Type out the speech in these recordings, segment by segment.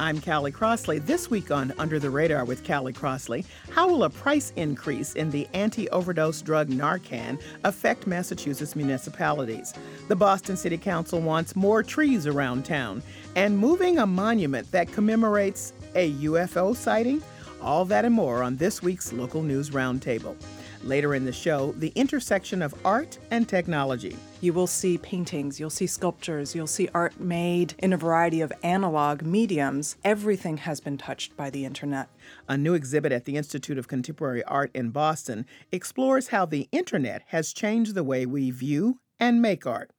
I'm Callie Crossley. This week on Under the Radar with Callie Crossley, how will a price increase in the anti overdose drug Narcan affect Massachusetts municipalities? The Boston City Council wants more trees around town and moving a monument that commemorates a UFO sighting. All that and more on this week's Local News Roundtable. Later in the show, the intersection of art and technology. You will see paintings, you'll see sculptures, you'll see art made in a variety of analog mediums. Everything has been touched by the internet. A new exhibit at the Institute of Contemporary Art in Boston explores how the internet has changed the way we view and make art.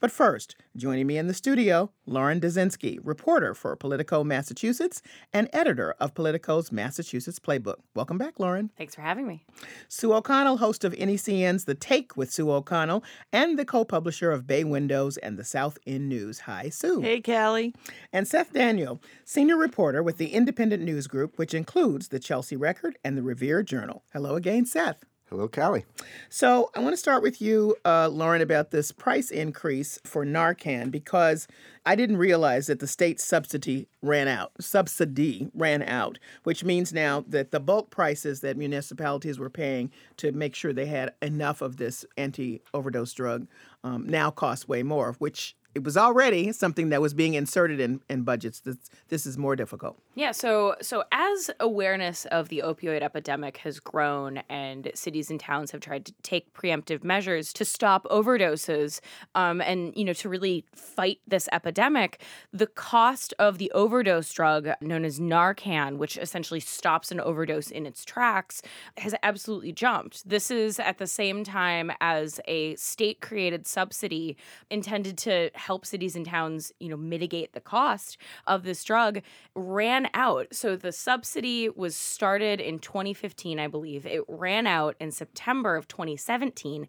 But first, joining me in the studio, Lauren Dezenski, reporter for Politico Massachusetts and editor of Politico's Massachusetts Playbook. Welcome back, Lauren. Thanks for having me. Sue O'Connell, host of NECN's The Take with Sue O'Connell, and the co publisher of Bay Windows and the South End News. Hi, Sue. Hey, Callie. And Seth Daniel, senior reporter with the Independent News Group, which includes the Chelsea Record and the Revere Journal. Hello again, Seth. Hello, Callie. So I want to start with you, uh, Lauren, about this price increase for Narcan because I didn't realize that the state subsidy ran out. Subsidy ran out, which means now that the bulk prices that municipalities were paying to make sure they had enough of this anti-overdose drug um, now cost way more, which it was already something that was being inserted in, in budgets. This, this is more difficult. Yeah, so so as awareness of the opioid epidemic has grown and cities and towns have tried to take preemptive measures to stop overdoses um, and you know to really fight this epidemic, the cost of the overdose drug known as Narcan, which essentially stops an overdose in its tracks, has absolutely jumped. This is at the same time as a state created subsidy intended to help cities and towns, you know, mitigate the cost of this drug ran out. So the subsidy was started in 2015, I believe. It ran out in September of 2017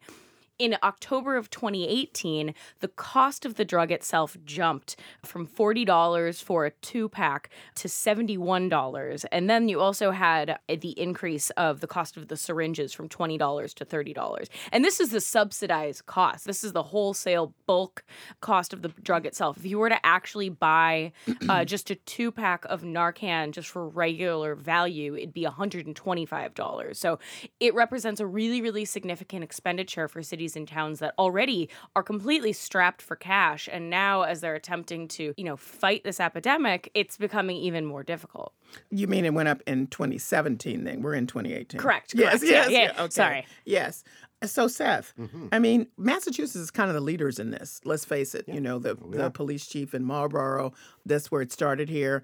in October of 2018, the cost of the drug itself jumped from $40 for a two pack to $71. And then you also had the increase of the cost of the syringes from $20 to $30. And this is the subsidized cost. This is the wholesale bulk cost of the drug itself. If you were to actually buy uh, just a two pack of Narcan just for regular value, it'd be $125. So it represents a really, really significant expenditure for cities cities and towns that already are completely strapped for cash and now as they're attempting to you know fight this epidemic it's becoming even more difficult you mean it went up in 2017 then we're in 2018 correct, yes correct. yes yeah, yeah, yeah. okay. sorry yes so Seth, mm-hmm. I mean, Massachusetts is kind of the leaders in this. Let's face it. Yeah. You know, the oh, yeah. the police chief in Marlborough. That's where it started here.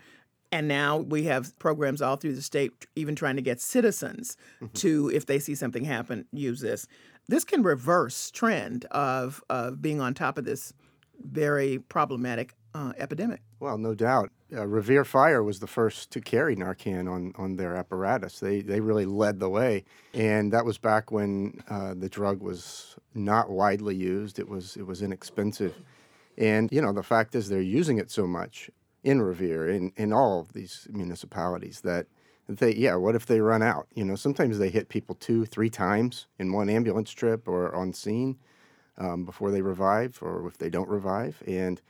And now we have programs all through the state, even trying to get citizens mm-hmm. to, if they see something happen, use this this can reverse trend of of being on top of this very problematic uh, epidemic. Well, no doubt. Uh, Revere Fire was the first to carry Narcan on, on their apparatus. They they really led the way, and that was back when uh, the drug was not widely used. It was it was inexpensive, and you know the fact is they're using it so much in Revere in in all of these municipalities that they yeah what if they run out? You know sometimes they hit people two three times in one ambulance trip or on scene um, before they revive or if they don't revive. And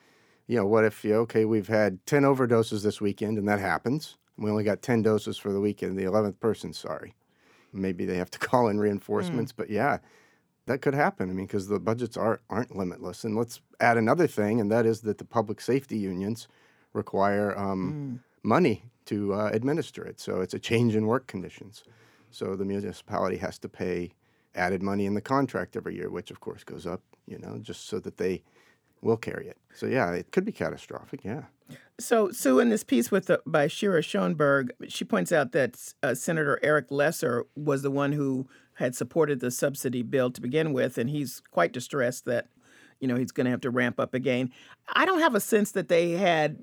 you know what if you okay we've had 10 overdoses this weekend and that happens. We only got 10 doses for the weekend. The 11th person sorry. Maybe they have to call in reinforcements mm. but yeah that could happen. I mean because the budgets are, aren't limitless. And let's add another thing and that is that the public safety unions require um, mm. money to uh, administer it. So it's a change in work conditions. So the municipality has to pay added money in the contract every year, which of course goes up, you know, just so that they will carry it. So yeah, it could be catastrophic. Yeah. So, Sue, in this piece with the, by Shira Schoenberg, she points out that uh, Senator Eric Lesser was the one who had supported the subsidy bill to begin with, and he's quite distressed that, you know, he's going to have to ramp up again. I don't have a sense that they had,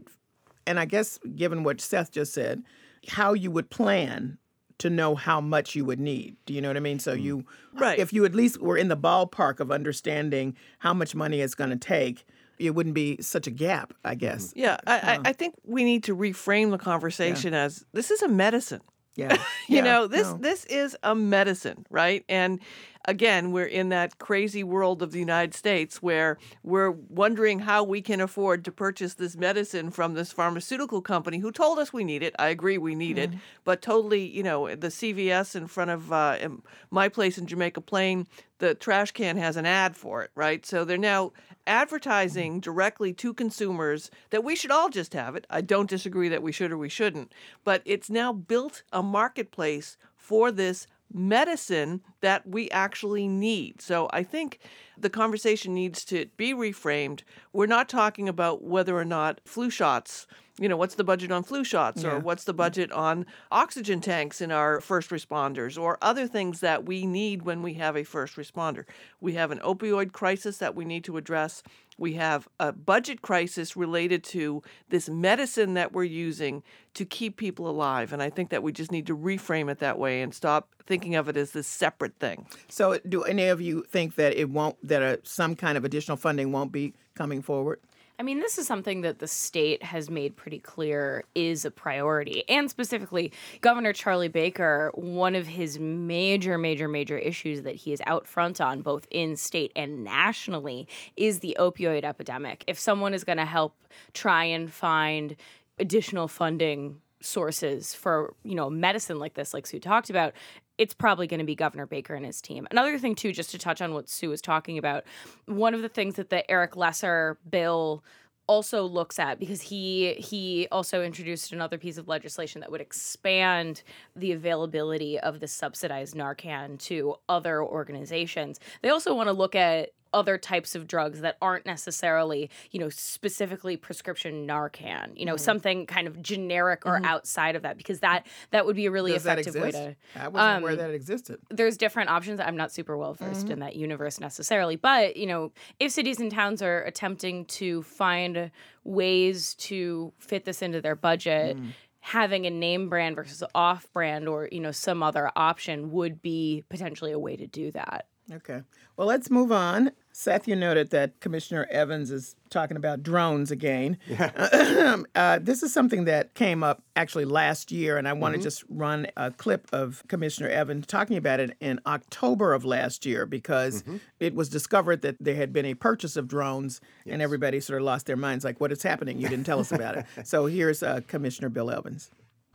and I guess given what Seth just said, how you would plan to know how much you would need. Do you know what I mean? So mm. you, Right. if you at least were in the ballpark of understanding how much money it's going to take, it wouldn't be such a gap, I guess. Mm-hmm. Yeah, I, I, I think we need to reframe the conversation as this is a medicine. Yeah. you Yeah, know, this no. this is a medicine, right? And again, we're in that crazy world of the United States where we're wondering how we can afford to purchase this medicine from this pharmaceutical company who told us we need it. I agree we need it, but totally, you know, the CVS in front of uh, my place in Jamaica Plain, the trash can has an ad for it, right? So they're now advertising directly to consumers that we should all just have it. I don't disagree that we should or we shouldn't, but it's now built a marketplace for this medicine that we actually need. So I think the conversation needs to be reframed. We're not talking about whether or not flu shots, you know, what's the budget on flu shots or what's the budget on oxygen tanks in our first responders or other things that we need when we have a first responder. We have an opioid crisis that we need to address. We have a budget crisis related to this medicine that we're using to keep people alive. And I think that we just need to reframe it that way and stop thinking of it as this separate thing. So, do any of you think that it won't that a, some kind of additional funding won't be coming forward? I mean, this is something that the state has made pretty clear is a priority. And specifically, Governor Charlie Baker, one of his major, major, major issues that he is out front on, both in state and nationally, is the opioid epidemic. If someone is going to help try and find additional funding sources for you know medicine like this like sue talked about it's probably going to be governor baker and his team another thing too just to touch on what sue was talking about one of the things that the eric lesser bill also looks at because he he also introduced another piece of legislation that would expand the availability of the subsidized Narcan to other organizations. They also want to look at other types of drugs that aren't necessarily, you know, specifically prescription Narcan, you know, Mhm. something kind of generic or Mhm. outside of that because that that would be a really Does effective way to I wasn't aware um, that existed. there's different options. I'm not super well versed Mhm. in that universe necessarily, but you know, if cities and towns are attempting to find ways to fit this into their budget, Mm. having a name brand versus off brand or you know some other option would be potentially a way to do that. Okay. Well, let's move on. Seth, you noted that Commissioner Evans is talking about drones again. uh, this is something that came up actually last year, and I want to Mhm. just run a clip of Commissioner Evans talking about it in October of last year because it was discovered that there had been a purchase of drones, and everybody sort of lost their minds like, what is happening? You didn't tell us about it. So here's uh, Commissioner Bill Evans.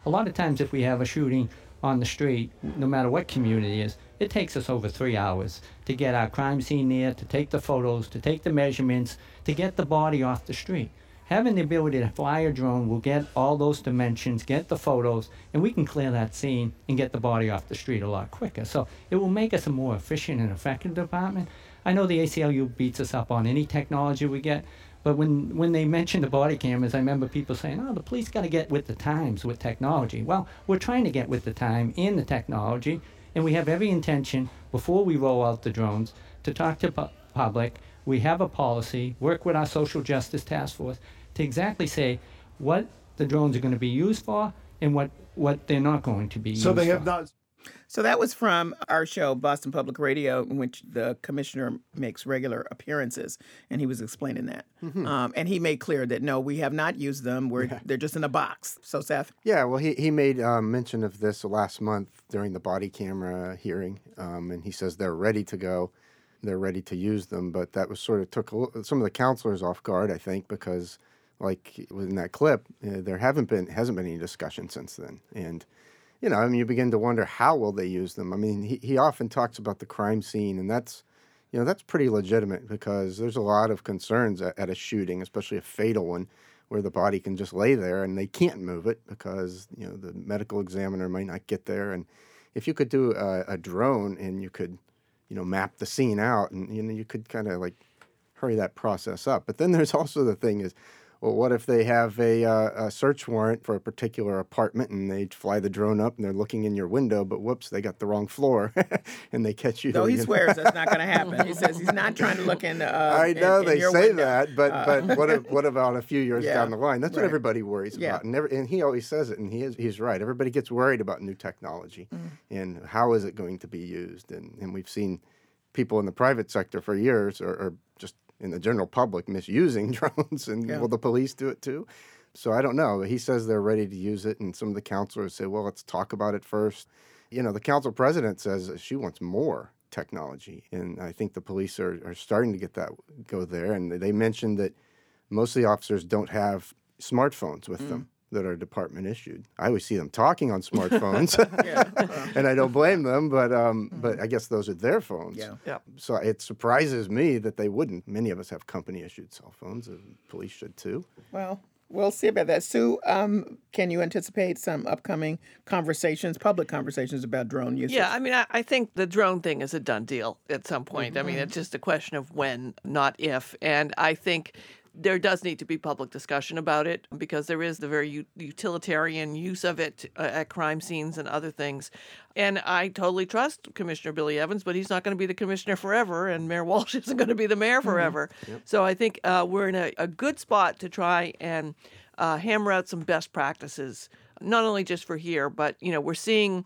A lot of times, if we have a shooting on the street, no matter what community it is, it takes us over three hours to get our crime scene there, to take the photos, to take the measurements, to get the body off the street. Having the ability to fly a drone will get all those dimensions, get the photos, and we can clear that scene and get the body off the street a lot quicker. So it will make us a more efficient and effective department. I know the ACLU beats us up on any technology we get, but when, when they mention the body cameras, I remember people saying, oh, the police got to get with the times with technology. Well, we're trying to get with the time in the technology, and we have every intention, before we roll out the drones, to talk to pu- public. We have a policy, work with our social justice task force to exactly say what the drones are going to be used for and what, what they're not going to be So used they have for. not. So that was from our show, Boston Public Radio, in which the commissioner makes regular appearances, and he was explaining that. Mhm. Um, and he made clear that no, we have not used them. We're they're just in a box. So Seth, Yeah, well, he, he made um, mention of this last month during the body camera hearing, um, and he says they're ready to go, they're ready to use them. But that was sort of took a some of the councilors off guard, I think, because like in that clip, uh, there haven't been hasn't been any discussion since then, and you know, I mean, you begin to wonder how will they use them. I mean, he, he often talks about the crime scene, and that's you know that's pretty legitimate because there's a lot of concerns at, at a shooting, especially a fatal one, where the body can just lay there and they can't move it because you know the medical examiner might not get there. And if you could do a, a drone and you could you know map the scene out, and you know you could kind of like hurry that process up. But then there's also the thing is, well, what if they have a, uh, a, search warrant for a particular apartment and they fly the drone up and they're looking in your window, but whoops, they got the wrong floor and they catch you? No, he swears that's not going to happen. He says he's not trying to look in. Uh, I know in, they in say window. that, but uh, but what what about a few years yeah, down the line? That's right. what everybody worries yeah. about, and, never, and he always says it, and he is he's right. Everybody gets worried about new technology mm. and how is it going to be used, and and we've seen people in the private sector for years, or, or just in the general public misusing drones, and yeah. will the police do it too? So I don't know. He says they're ready to use it, and some of the councilors say, "Well, let's talk about it first. You know, the council president says she wants more technology, and I think the police are, are starting to get that go there. And they mentioned that most of the officers don't have smartphones with mm. them that our department issued. I always see them talking on smartphones, and I don't blame them. But um, mm-hmm. but I guess those are their phones. Yeah. yeah. So it surprises me that they wouldn't. Many of us have company issued cell phones, and police should too. Well, we'll see about that. Sue, um, can you anticipate some upcoming conversations, public conversations about drone use? Yeah, I mean, I, I, think the drone thing is a done deal at some point. Mm-hmm. I mean, it's just a question of when, not if. And I think there does need to be public discussion about it because there is the very u- utilitarian use of it uh, at crime scenes and other things. And I totally trust Commissioner Billy Evans, but he's not going to be the commissioner forever, and Mayor Walsh isn't going to be the mayor forever. Mm-hmm. Yep. So I think uh, we're in a, a, good spot to try and uh, hammer out some best practices, not only just for here, but you know we're seeing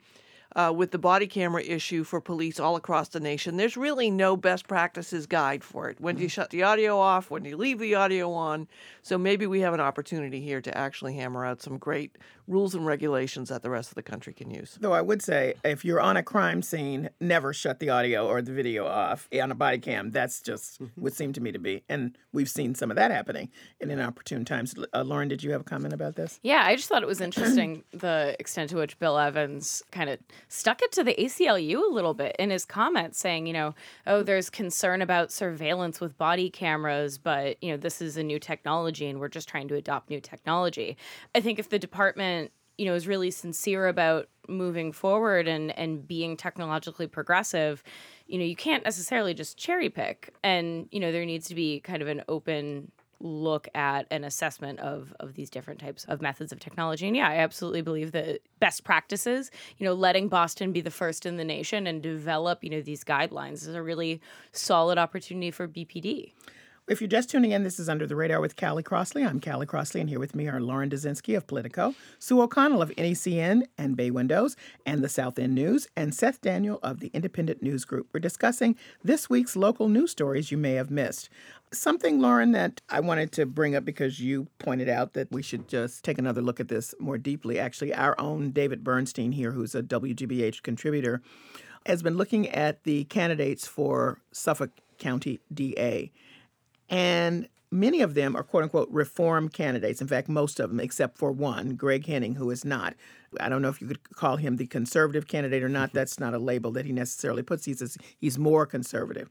uh, with the body camera issue for police all across the nation. There's really no best practices guide for it. When do you mm-hmm. shut the audio off? When do you leave the audio on? So maybe we have an opportunity here to actually hammer out some great rules and regulations that the rest of the country can use. Though I would say, if you're on a crime scene, never shut the audio or the video off on a body cam. That's just mm-hmm. would seem to me to be, and we've seen some of that happening in inopportune times. Uh, Lauren, did you have a comment about this? Yeah, I just thought it was interesting the extent to which Bill Evans kind of stuck it to the ACLU a little bit in his comments, saying, you know, oh, there's concern about surveillance with body cameras, but you know, this is a new technology, and we're just trying to adopt new technology. I think if the department you know is really sincere about moving forward and and being technologically progressive you know you can't necessarily just cherry pick and you know there needs to be kind of an open look at an assessment of of these different types of methods of technology. And yeah i absolutely believe that best practices you know letting boston be the first in the nation and develop you know these guidelines is a really solid opportunity for bpd if you're just tuning in, this is Under the Radar with Callie Crossley. I'm Callie Crossley, and here with me are Lauren Dezenski of Politico, Sue O'Connell of NECN and Bay Windows and the South End News, and Seth Daniel of the Independent News Group. We're discussing this week's local news stories you may have missed. Something, Lauren, that I wanted to bring up because you pointed out that we should just take another look at this more deeply. Actually, our own David Bernstein here, who's a WGBH contributor, has been looking at the candidates for Suffolk County DA. And many of them are quote unquote reform candidates. In fact, most of them, except for one, Greg Henning, who is not. I don't know if you could call him the conservative candidate or not. Mm-hmm. That's not a label that he necessarily puts. He says he's more conservative.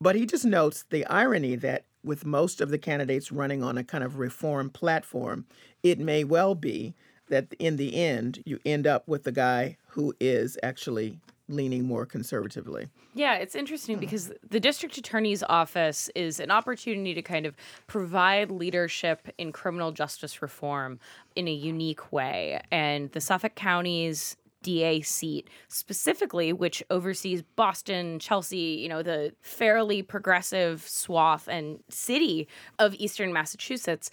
But he just notes the irony that with most of the candidates running on a kind of reform platform, it may well be that in the end, you end up with the guy who is actually leaning more conservatively. Yeah, it's interesting mm. because the district attorney's office is an opportunity to kind of provide leadership in criminal justice reform in a unique way. And the Suffolk County's DA seat specifically, which oversees Boston, Chelsea, you know, the fairly progressive swath and city of Eastern Massachusetts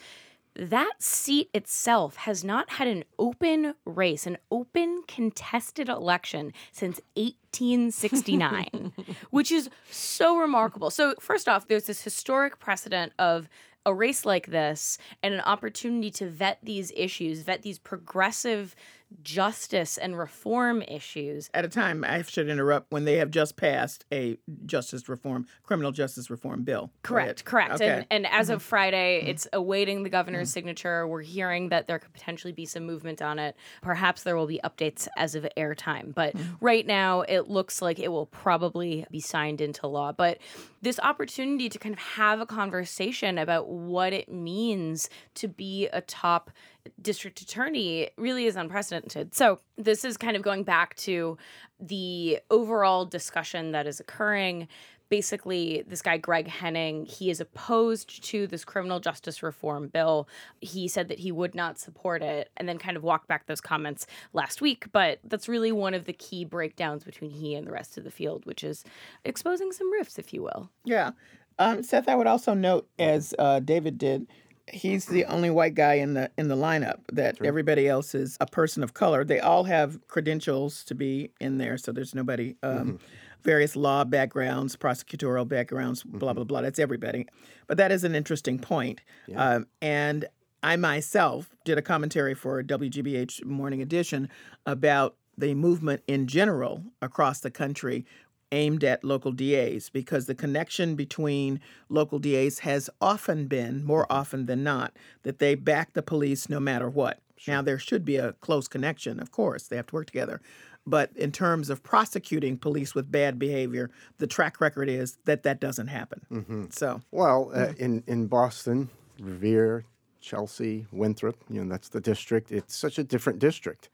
that seat itself has not had an open race, an open contested election since 1869, which is so remarkable. So, first off, there's this historic precedent of a race like this and an opportunity to vet these issues, vet these progressive justice and reform issues. At a time, I should interrupt, when they have just passed a justice reform, criminal justice reform bill. Correct, correct. Okay. And, and as mm-hmm. of Friday, mm-hmm. it's awaiting the governor's mm-hmm. signature. We're hearing that there could potentially be some movement on it. Perhaps there will be updates as of airtime. But mm-hmm. right now, it looks like it will probably be signed into law. But this opportunity to kind of have a conversation about what it means to be a top district attorney really is unprecedented. So, this is kind of going back to the overall discussion that is occurring basically, this guy, Greg Henning, he is opposed to this criminal justice reform bill. He said that he would not support it and then kind of walked back those comments last week. But that's really one of the key breakdowns between he and the rest of the field, which is exposing some rifts, if you will. Yeah. Um, Seth, I would also note, as uh, David did, he's the only white guy in the in the lineup. That everybody else is a person of color. They all have credentials to be in there, so there's nobody. Um, Mm-hmm. Various law backgrounds, prosecutorial backgrounds, blah Mm-hmm. blah blah. That's everybody. But that is an interesting point. Um, and I myself did a commentary for WGBH Morning Edition about the movement in general across the country aimed at local DAs because the connection between local DAs has often been, more often than not, that they back the police no matter what. Now, there should be a close connection, of course, they have to work together. But in terms of prosecuting police with bad behavior, the track record is that that doesn't happen. Mm-hmm. So, Well, uh, in in Boston, Revere, Chelsea, Winthrop, you know, that's the district. It's such a different district,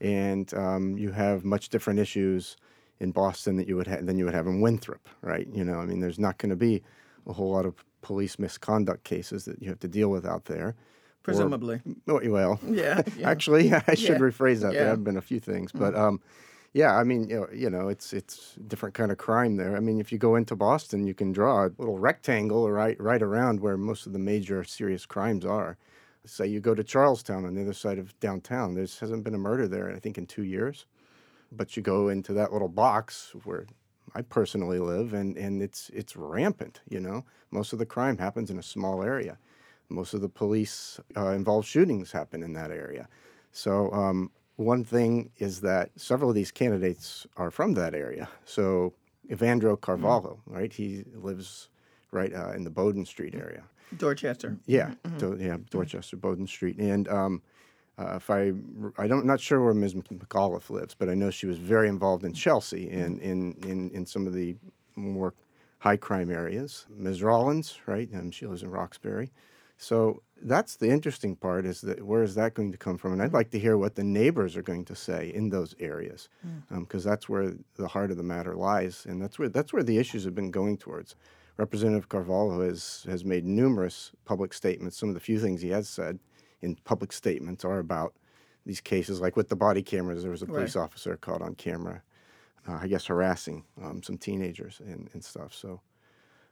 and um, you have much different issues in Boston that you would ha- than you would have in Winthrop, right? You know, I mean, there's not going to be a whole lot of police misconduct cases that you have to deal with out there. Presumably. Oh, well, Yeah, yeah. actually, I should Yeah, rephrase that. There have been a few things, but um, yeah, I mean, you know, you know, it's it's different kind of crime there. I mean, if you go into Boston, you can draw a little rectangle right right around where most of the major serious crimes are. Say you go to Charlestown on the other side of downtown. There hasn't been a murder there, I think, in two years. But you go into that little box where I personally live, and, and it's it's rampant. You know, most of the crime happens in a small area. Most of the police uh, involved shootings happen in that area. So um, one thing is that several of these candidates are from that area. So Evandro Carvalho, right? He lives right uh, in the Bowdoin Street area. Dorchester. Yeah, Do- yeah, Dorchester, Bowdoin Street, and um, uh, if I, I don't, not sure where Ms. McAuliffe lives, but I know she was very involved in Chelsea and in, in, in some of the more high crime areas. Ms. Rollins, right? Um, she lives in Roxbury. So that's the interesting part is that where is that going to come from? And I'd like to hear what the neighbors are going to say in those areas, because that's where the heart of the matter lies, and that's where that's where the issues have been going towards. Representative Carvalho has has made numerous public statements. Some of the few things he has said in public statements are about these cases, like with the body cameras. There was a police Right. officer caught on camera, uh, I guess, harassing um, some teenagers and, and stuff. So,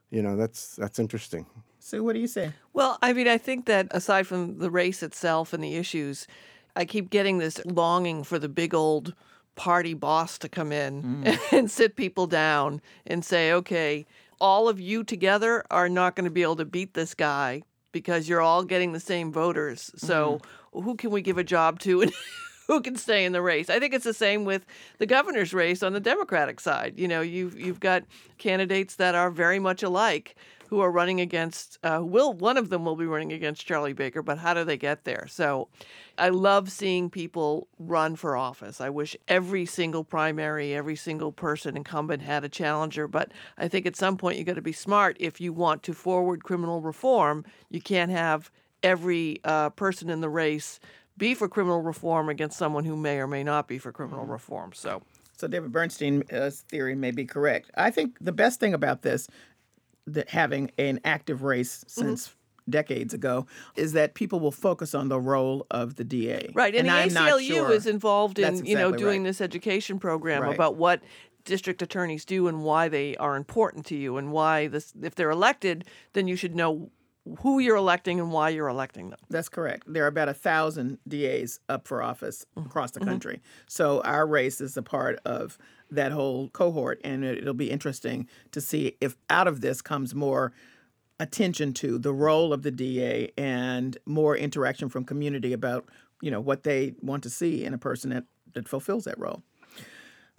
you know, that's that's interesting. So, what do you say? Well, I mean, I think that aside from the race itself and the issues, I keep getting this longing for the big old party boss to come in and sit people down and say, okay, all of you together are not going to be able to beat this guy because you're all getting the same voters. So mm-hmm. who can we give a job to and who can stay in the race? I think it's the same with the governor's race on the Democratic side. You know, you've you've got candidates that are very much alike who are running against uh, will one of them will be running against Charlie Baker, but how do they get there? So I love seeing people run for office. I wish every single primary, every single person incumbent had a challenger, but I think at some point you got to be smart if you want to forward criminal reform. You can't have every uh, person in the race be for criminal reform against someone who may or may not be for criminal reform. So So David Bernstein's theory may be correct. I think the best thing about this, that having an active race Mm-hmm. since decades ago, is that people will focus on the role of the DA. Right, and, I'm the ACLU sure- is involved in That's you know doing right. this education program Right. about what district attorneys do and why they are important to you and why this if they're elected then you should know who you're electing and why you're electing them. That's correct. There are about a thousand DAs up for office Mm-hmm. across the country. So our race is a part of that whole cohort, and it, it'll be interesting to see if out of this comes more attention to the role of the DA and more interaction from community about you know what they want to see in a person that, that fulfills that role.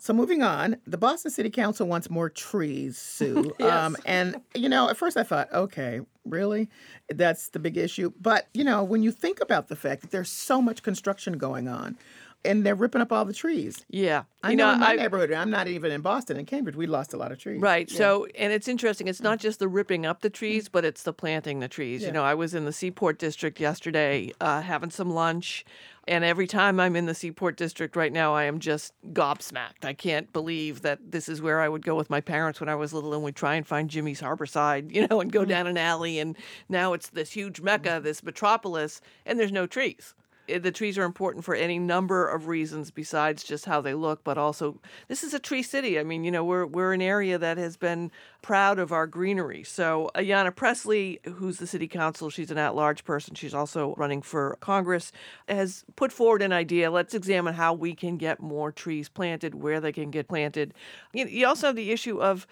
So moving on, the Boston City Council wants more trees, Sue. um, and you know, at first I thought, okay, really, that's the big issue. But you know, when you think about the fact that there's so much construction going on, and they're ripping up all the trees. Yeah. I You know, know, in my I- neighborhood. I'm not even in Boston. In Cambridge, we lost a lot of trees. Right. Yeah. So, and it's interesting. It's not just the ripping up the trees, but it's the planting the trees. Yeah. You know, I was in the Seaport District yesterday uh, having some lunch, and every time I'm in the Seaport District right now, I am just gobsmacked. I can't believe that this is where I would go with my parents when I was little, and we'd try and find Jimmy's Harborside, you know, and go down an alley. And now it's this huge mecca, this metropolis, and there's no trees. Eh, The trees are important for any number of reasons besides just how they look, but also this is a tree city. I mean, you know, we're we're an area that has been proud of our greenery. So Ayanna Pressley, who's the city council, she's an at-large person. She's also running for Congress, has put forward an idea. Let's examine how we can get more trees planted, where they can get planted. You, you also have the issue of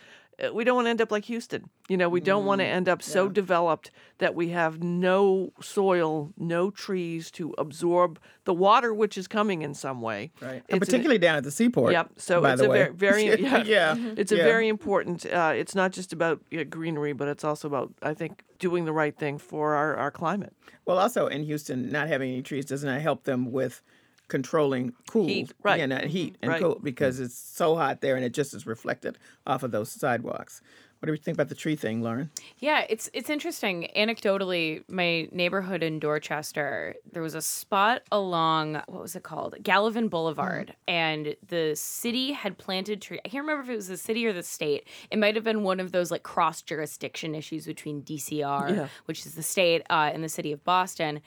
we don't want to end up like Houston. You know, we don't want to end up so developed that we have no soil, no trees to absorb the water which is coming in some way. Right. It's And an- particularly down at the seaport. Yep. So it's a way. very, very yeah. yeah. It's a yeah. very important. Uh, it's not just about uh, greenery, but it's also about I think doing the right thing for our, our climate. Well, also in Houston, not having any trees does not help them with controlling cool Heat, right. Yeah, not heat and Right. cool because it's so hot there, and it just is reflected off of those sidewalks. What do you think about the tree thing, Lauren? Yeah, it's it's interesting. Anecdotally, my neighborhood in Dorchester, there was a spot along what was it called, Gallivan Boulevard, and the city had planted trees. I can't remember if it was the city or the state. It might have been one of those like cross jurisdiction issues between DCR, Yeah. which is the state, uh, and the city of Boston.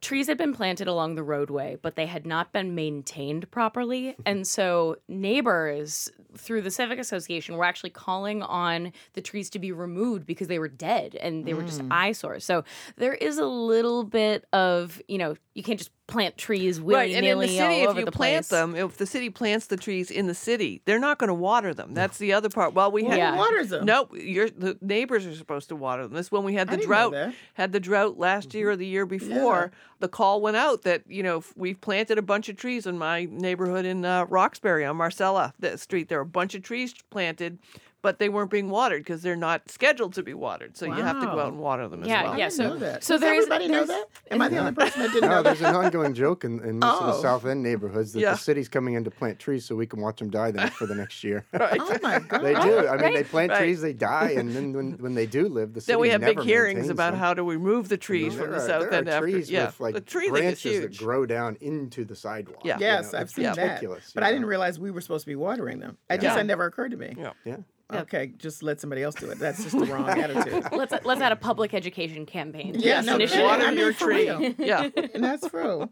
Trees had been planted along the roadway, but they had not been maintained properly. And so neighbors through the Civic Association were actually calling on the trees to be removed because they were dead and they were just mm. eyesores. So there is a little bit of, you know, you can't just plant trees willy right, and in the nilly city, all if over you the plant place. them, if the city plants the trees in the city, they're not going to water them. That's the other part. Well, we Who had Yeah. waters them? No, your the neighbors are supposed to water them. This when we had the didn't drought. Had the drought last year or the year before. The call went out that you know we've planted a bunch of trees in my neighborhood in uh, Roxbury on Marcella the street. There were a bunch of trees planted, but they weren't being watered because they're not scheduled to be watered. So you have to go out and water them as Yeah, well. I yeah, didn't so- know that. so Does there is- everybody know that? Am I the only person that didn't know No, there's that? an ongoing joke in, in most of the Oh. South End neighborhoods that Yeah. the city's coming in to plant trees so we can watch them die then for the next year. Oh my God! they do. I mean, they plant Right. trees, they die, and then when, when they do live, the city Then we have big hearings about them. how to remove the trees there from the south end after. trees yeah, with like the tree thing is branches that grow down into the sidewalk. Yeah. you Yes, know, I've it's seen that. ridiculous. But you I didn't realize we were supposed to be watering them. It just Yeah. had never occurred to me. Yeah. Yeah. Okay, just let somebody else do it. That's just the wrong attitude. let's let's add a public education campaign. to Yeah, no, initiative. water Water I your mean, for tree. yeah. and that's true.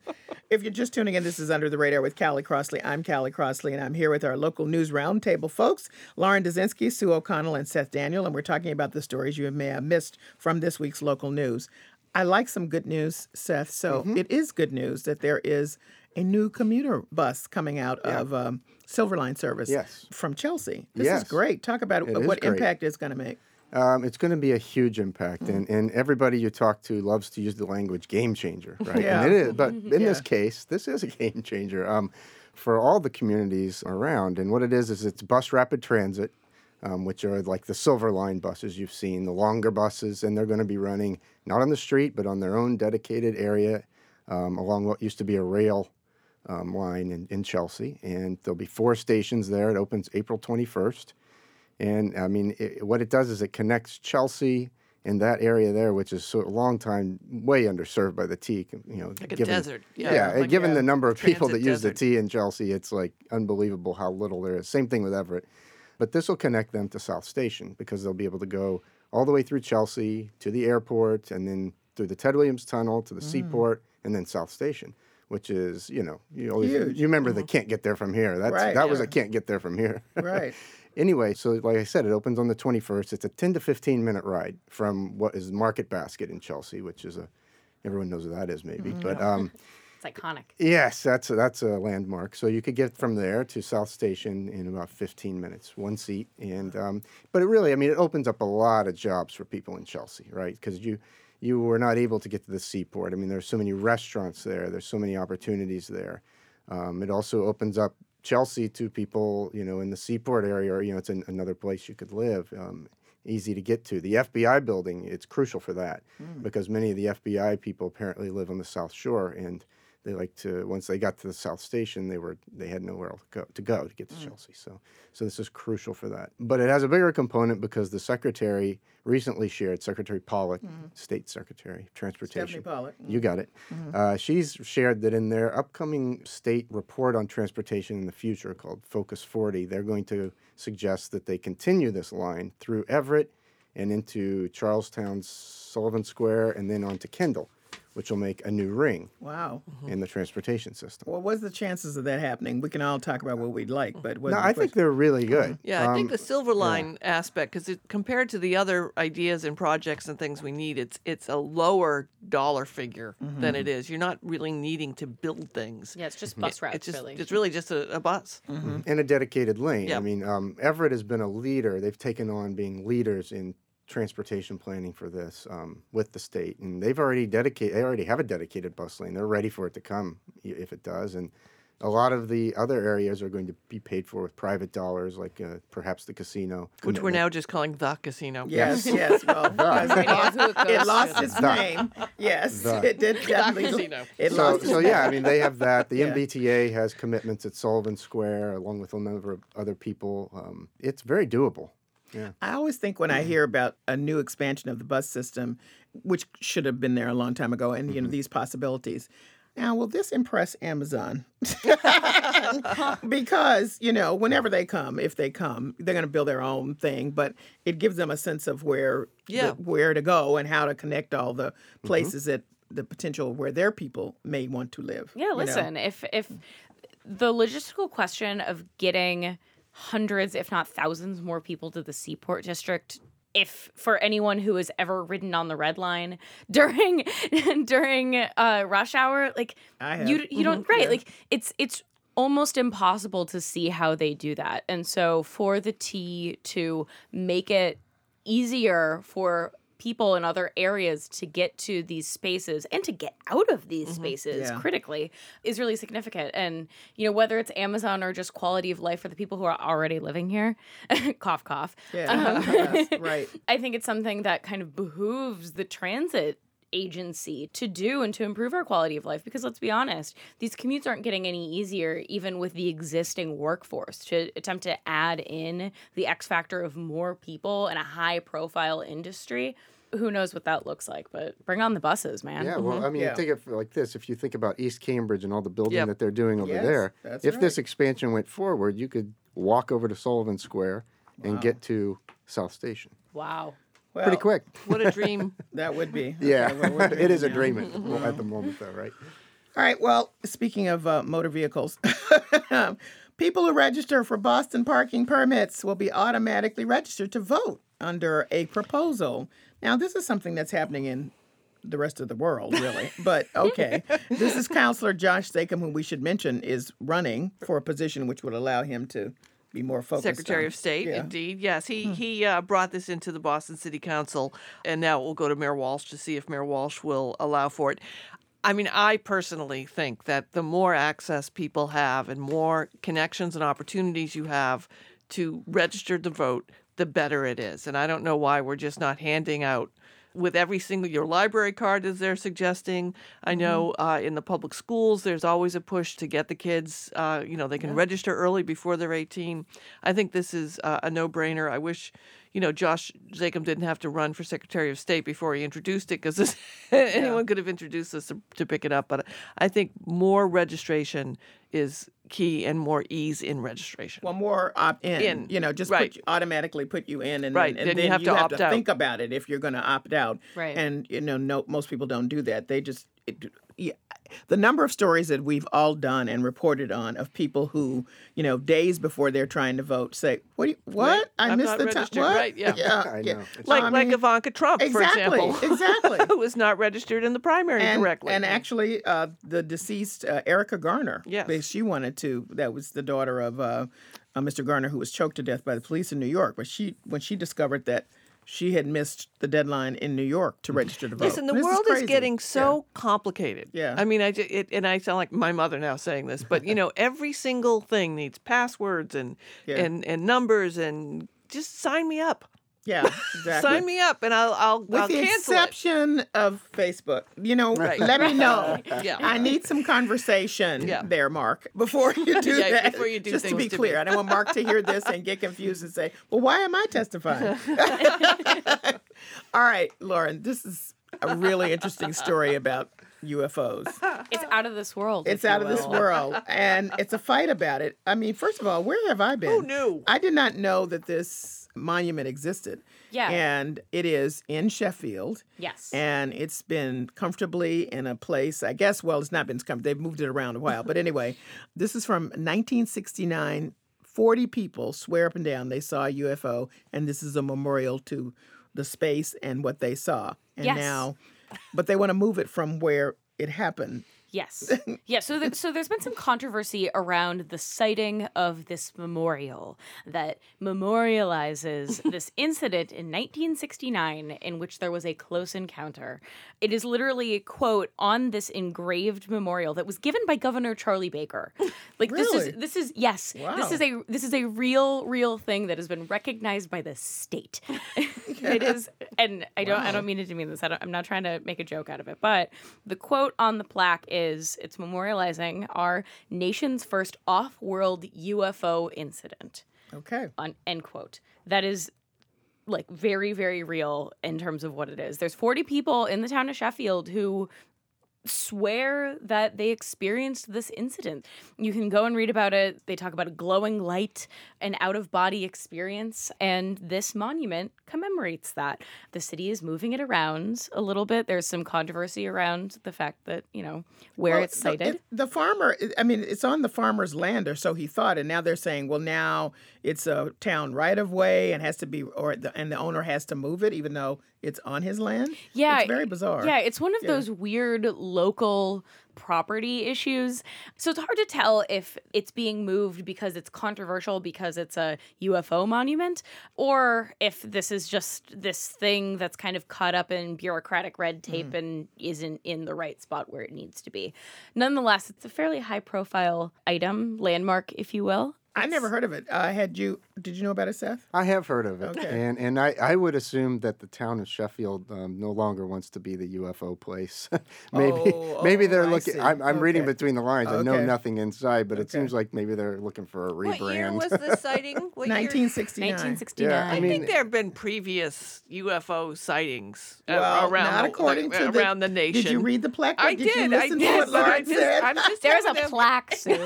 If you're just tuning in, this is Under the Radar with Callie Crossley. I'm Callie Crossley, and I'm here with our local news roundtable folks, Lauren Dezenski, Sue O'Connell, and Seth Daniel, and we're talking about the stories you may have missed from this week's local news. I like some good news, Seth. So Mm-hmm. it is good news that there is a new commuter bus coming out of um, Silverline service Yes. from Chelsea. This Yes. is great. Talk about It what impact it's going to make. Um, it's going to be a huge impact, and, and everybody you talk to loves to use the language game changer, right? Yeah. And it is, but in this case, this is a game changer um, for all the communities around. And what it is is it's bus rapid transit, um, which are like the Silver Line buses you've seen, the longer buses, and they're going to be running not on the street but on their own dedicated area um, along what used to be a rail um, line in, in Chelsea. And there'll be four stations there. It opens April 21st. And I mean, it, what it does is it connects Chelsea and that area there, which is so a long time way underserved by the T. You know, Like a given, desert, yeah. Yeah, Like given the number of people that use the. T in Chelsea, it's like unbelievable how little there is. Same thing with Everett. But this will connect them to South Station because they'll be able to go all the way through Chelsea to the airport and then through the Ted Williams Tunnel to the Mm. seaport and then South Station, which is, you know, you always Huge. you remember the can't get there from here. That's Right, that was yeah. a can't get there from here. Right. Anyway, so like I said, it opens on the 21st. It's a 10 to 15 minute ride from what is Market Basket in Chelsea, which is a everyone knows what that is maybe, Mm-hmm. but um, It's iconic. yes, that's a, that's a landmark. So you could get from there to South Station in about 15 minutes, one seat, and um, but it really, I mean, it opens up a lot of jobs for people in Chelsea, right? Because you you were not able to get to the seaport. I mean, there's so many restaurants there. There's so many opportunities there. Um, it also opens up Chelsea to people, you know, in the seaport area, or you know, it's an, another place you could live. Um, easy to get to. The FBI building, it's crucial for that because many of the FBI people apparently live on the South Shore, and they like to once they got to the South Station, they were they had nowhere else to go to go to get to Mm. Chelsea. So so this is crucial for that. But it has a bigger component because the secretary recently shared Secretary Pollack, mm-hmm. State Secretary of Transportation. Stephanie Pollack. Mm-hmm. You got it. Mm-hmm. Uh, she's shared that in their upcoming state report on transportation in the future called Focus 40, they're going to suggest that they continue this line through Everett and into Charlestown's Sullivan Square and then on to Kendall, which will make a new ring Wow. in the transportation system. Well, what's the chances of that happening? We can all talk about what we'd like, but No, I think they're really good. Yeah, I think Um, the silver line aspect, because compared to the other ideas and projects and things we need, it's it's a lower dollar figure than it is. You're not really needing to build things. Yeah, it's just Mm-hmm. bus It- routes, it's just really. it's really just a, a bus. and a dedicated lane. I mean, um, Everett has been a leader. They've taken on being leaders in transportation planning for this um, with the state, and they've already dedicated. They already have a dedicated bus lane. They're ready for it to come if it does, and a lot of the other areas are going to be paid for with private dollars, like uh, perhaps the casino, Which we're now just calling the casino. Yes, yes. Well, it lost, it lost its The. name. Yes, The. it did definitely. casino. It so, lost its so yeah, I mean, they have that. The Yeah. MBTA has commitments at Sullivan Square, along with a number of other people. Um, it's very doable. Yeah. I always think when I mm-hmm. hear about a new expansion of the bus system, which should have been there a long time ago, and you know mm-hmm. these possibilities. Now, will this impress Amazon? because you know, whenever they come, if they come, they're going to build their own thing. But it gives them a sense of where, the- Yeah. where to go and how to connect all the mm-hmm. places that the potential where their people may want to live. Yeah, you know? listen, if if the logistical question of getting hundreds, if not thousands, more people to the Seaport District. If for anyone who has ever ridden on the red line during during uh, rush hour, like you you don't Mhm, right, yeah. like it's it's almost impossible to see how they do that. And so for the T to make it easier for people in other areas to get to these spaces and to get out of these spaces Yeah. critically is really significant. And, you know, whether it's Amazon or just quality of life for the people who are already living here, cough, cough. Yeah, Um, yes, right. I think it's something that kind of behooves the transit agency to do and to improve our quality of life. Because let's be honest these commutes aren't getting any easier even with the existing workforce to attempt to add in the x factor of more people in a high profile industry. Who knows what that looks like but bring on the buses man. Yeah, well, mm-hmm. I mean, Yeah. think of it like this: if you think about East Cambridge and all the building Yep. that they're doing over Yes, there, that's if this expansion went forward, you could walk over to Sullivan Square and get to South Station. Wow Well, pretty quick. What a dream. That would be. Yeah, Okay, well, it is a dreaming dream at, well, at the moment, though, right? All right. Well, speaking of uh, motor vehicles, people who register for Boston parking permits will be automatically registered to vote under a proposal. Now, this is something that's happening in the rest of the world, really. but okay. This is Councilor Josh Zakim, who we should mention is running for a position which would allow him to be more focused. Secretary on- of State, Yeah. indeed. Yes, he he uh, brought this into the Boston City Council, and now it will go to Mayor Walsh to see if Mayor Walsh will allow for it. I mean, I personally think that the more access people have and more connections and opportunities you have to register to vote, the better it is. And I don't know why we're just not handing out with every single your library card as they're suggesting. I know uh, in the public schools there's always a push to get the kids. Uh, you know they can register early before they're 18. I think this is uh, a no-brainer. I wish. You know, Josh Zakim didn't have to run for Secretary of State before he introduced it because anyone could have introduced this to, to pick it up. But I think more registration is key and more ease in registration. Well, more opt in. In, You know, just right. put you, automatically put you in, and Right, then, and then you have to opt out. think about it if you're going to opt out. Right. And you know, no, most people don't do that. They just. It, yeah, the number of stories that we've all done and reported on of people who, you know, days before they're trying to vote, say, "What? Do you, what? Right. I I'm missed not the time. registered." What? Right, yeah. I yeah. know. It's- like I like Ivanka Trump, exactly, for example, exactly. who was not registered in the primary and, correctly. and actually, uh, the deceased uh, Erica Garner. Yes. she wanted to. That was the daughter of uh, uh, Mr. Garner, who was choked to death by the police in New York. But she, when she discovered that she had missed the deadline in New York to register to vote. Listen, the This world is, crazy. getting so complicated. Yeah. I mean, I ju- it, and I sound like my mother now saying this, but you know, every single thing needs passwords and Yeah. and and numbers and just sign me up. Yeah, exactly. Sign me up, and I'll I'll, With I'll the cancel it. exception of Facebook, you know, Right. let me know. Yeah. I need some conversation Yeah. there, Mark, before you do Yeah, that. before you do Just to be to clear, me. I don't want Mark to hear this and get confused and say, "Well, why am I testifying?" All right, Lauren, this is a really interesting story about UFOs. It's out of this world. It's out of this world, and it's a fight about it. I mean, first of all, where have I been? Who knew? I did not know that this monument existed. Yeah. And it is in Sheffield. Yes. And it's been comfortably in a place, I guess, well, it's not been comfortable. They've moved it around a while. But anyway, this is from 1969. 40 people swear up and down they saw a UFO, and this is a memorial to the space and what they saw. And Yes. now, but they want to move it from where it happened. Yes. Yeah. So, th- so there's been some controversy around the siting of this memorial that memorializes this incident in 1969 in which there was a close encounter. It is literally a quote on this engraved memorial that was given by Governor Charlie Baker. Like this is this is yes. This is a this is a real real thing that has been recognized by the state. it is, and I don't I don't mean it to mean this. I don't, I'm not trying to make a joke out of it, but the quote on the plaque is it's memorializing our nation's first off-world UFO incident. Okay. On end quote. That is like very very real in terms of what it is. There's 40 people in the town of Sheffield who swear that they experienced this incident. You can go and read about it. They talk about a glowing light, an out of body experience, and this monument commemorates that. The city is moving it around a little bit. There's some controversy around the fact that, you know, where Well, it's sited. it- The, farmer, I mean, it's on the farmer's land, or so he thought, and now they're saying, well, now it's a town right of way and has to be, or the, and the owner has to move it, even though it's on his land. Yeah, it's very bizarre. Yeah, it's one of Yeah. those weird local property issues. So it's hard to tell if it's being moved because it's controversial because it's a UFO monument or if this is just this thing that's kind of caught up in bureaucratic red tape hmm. and isn't in the right spot where it needs to be. Nonetheless, it's a fairly high profile item, landmark if you will. I never heard of it. Uh, had you? Did you know about it, Seth? I have heard of it, Okay. and and I, I would assume that the town of Sheffield um, no longer wants to be the UFO place. maybe Oh, maybe oh, they're I looking. see. I'm, I'm reading between the lines. I know nothing inside, but it seems like maybe they're looking for a rebrand. What year was the sighting? What 1969. 1969. Yeah, I I think there have been previous UFO sightings uh, Well, around not the, to around the nation. Did you read the plaque? I Did did. You I did. To what but I just, said? I'm just There's a plaque, Sue.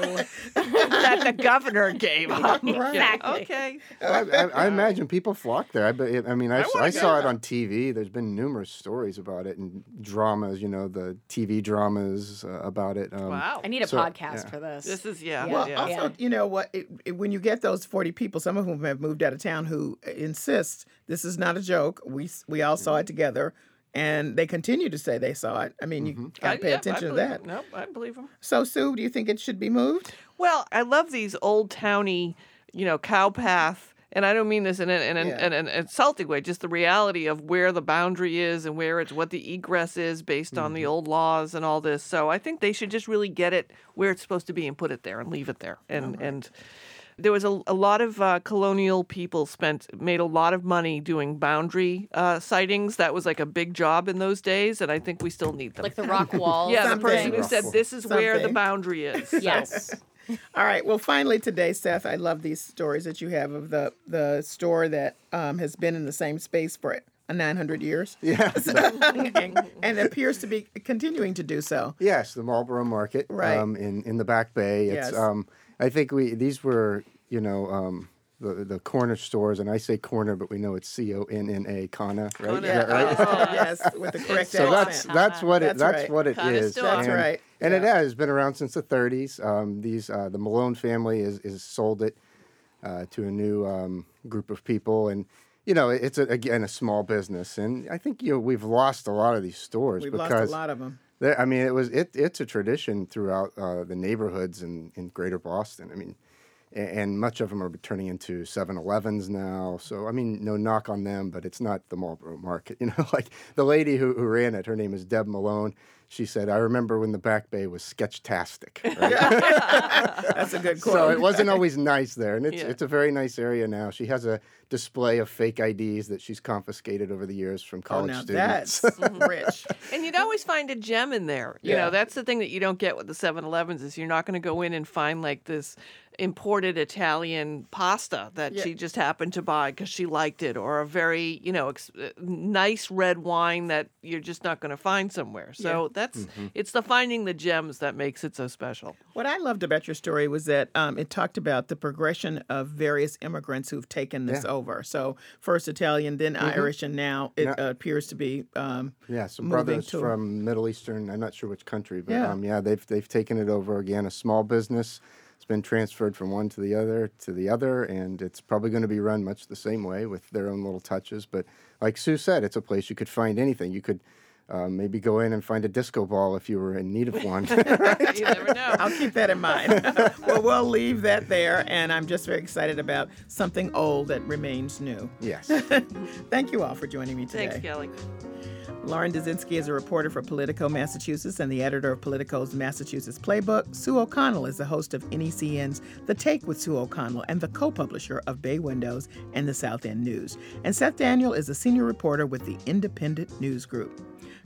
that the governor gave up. Right. Exactly. Okay. I, I, I imagine people flock there. I, I mean, I, I s- wanna I saw it on TV. There's been numerous stories about it and dramas. You know, the TV dramas uh, about it. Um, Wow. I need a So, podcast yeah. for this. This is yeah. Yeah. Well, yeah. also, you know what? It, it- when you get those forty people, some of whom have moved out of town, who insist this is not a joke. We we all saw it together, and they continue to say they saw it. I mean, you got to I- pay yeah, attention to that. him. Nope, I believe them. So, Sue, do you think it should be moved? Well, I love these old towny, you know, cow path. And I don't mean this in an, in, an, Yeah. in an insulting way, just the reality of where the boundary is and where it's what the egress is based on Mm-hmm. the old laws and all this. So I think they should just really get it where it's supposed to be and put it there and leave it there. And and there was a, a lot of uh, colonial people spent made a lot of money doing boundary uh, sightings. That was like a big job in those days, and I think we still need them. like the rock wall. yeah, the person who said this is where the boundary is. So- Yes. All right. Well, finally today, Seth, I love these stories that you have of the the store that um, has been in the same space for it. 900 years. Yeah. and, and appears to be continuing to do so. Yes, the Marlborough Market, Right. um, in in the Back Bay. It's Yes. um, I think we these were you know um, the the corner stores, and I say corner, but we know it's C O N N A, Kana, right? Yeah, right? oh, yes, with the correct So that's accent. that's what it That's that's right. what it is. still That's and, right, And it has been around since the 30s. Um, these uh, the Malone family is is sold it uh, to a new um, group of people, and you know it's a, again a small business, and I think you know we've lost a lot of these stores We've because lost a lot of them. There, I mean, it was it. It's a tradition throughout uh, the neighborhoods in, in Greater Boston. I mean, and, much of them are turning into 7-Elevens now. So I mean, no knock on them, but it's not the Marlborough Market. You know, like the lady who, who ran it, her name is Deb Malone. She said, I remember when the Back Bay was sketchtastic. Right? That's a good quote. so it wasn't always nice there. And it's, Yeah. it's a very nice area now. She has a display of fake IDs that she's confiscated over the years from college Oh, college now students. that's rich. And you'd always find a gem in there. You Yeah. know, that's the thing that you don't get with the 7-Elevens is you're not going to go in and find like this imported Italian pasta that Yeah. she just happened to buy because she liked it, or a very you know ex- uh, nice red wine that you're just not going to find somewhere. So that's Mm-hmm. it's the finding the gems that makes it so special. What I loved about your story was that um, it talked about the progression of various immigrants who've taken this Yeah. over. So first Italian, then Irish, and now it Yeah. uh, appears to be. Um, Yeah, some brothers to- from Middle Eastern. I'm not sure which country, but Yeah. yeah, um, yeah they've they've taken it over again. A small business. It's been transferred from one to the other to the other, and it's probably going to be run much the same way with their own little touches. But like Sue said, it's a place you could find anything. You could uh, maybe go in and find a disco ball if you were in need of one. you never know. I'll keep that in mind. well, we'll leave that there, and I'm just very excited about something old that remains new. yes. Thank you all for joining me today. Thanks, Callie. Lauren Dezenski is a reporter for Politico Massachusetts and the editor of Politico's Massachusetts Playbook. Sue O'Connell is the host of NECN's The Take with Sue O'Connell and the co publisher of Bay Windows and the South End News. And Seth Daniel is a senior reporter with the Independent News Group.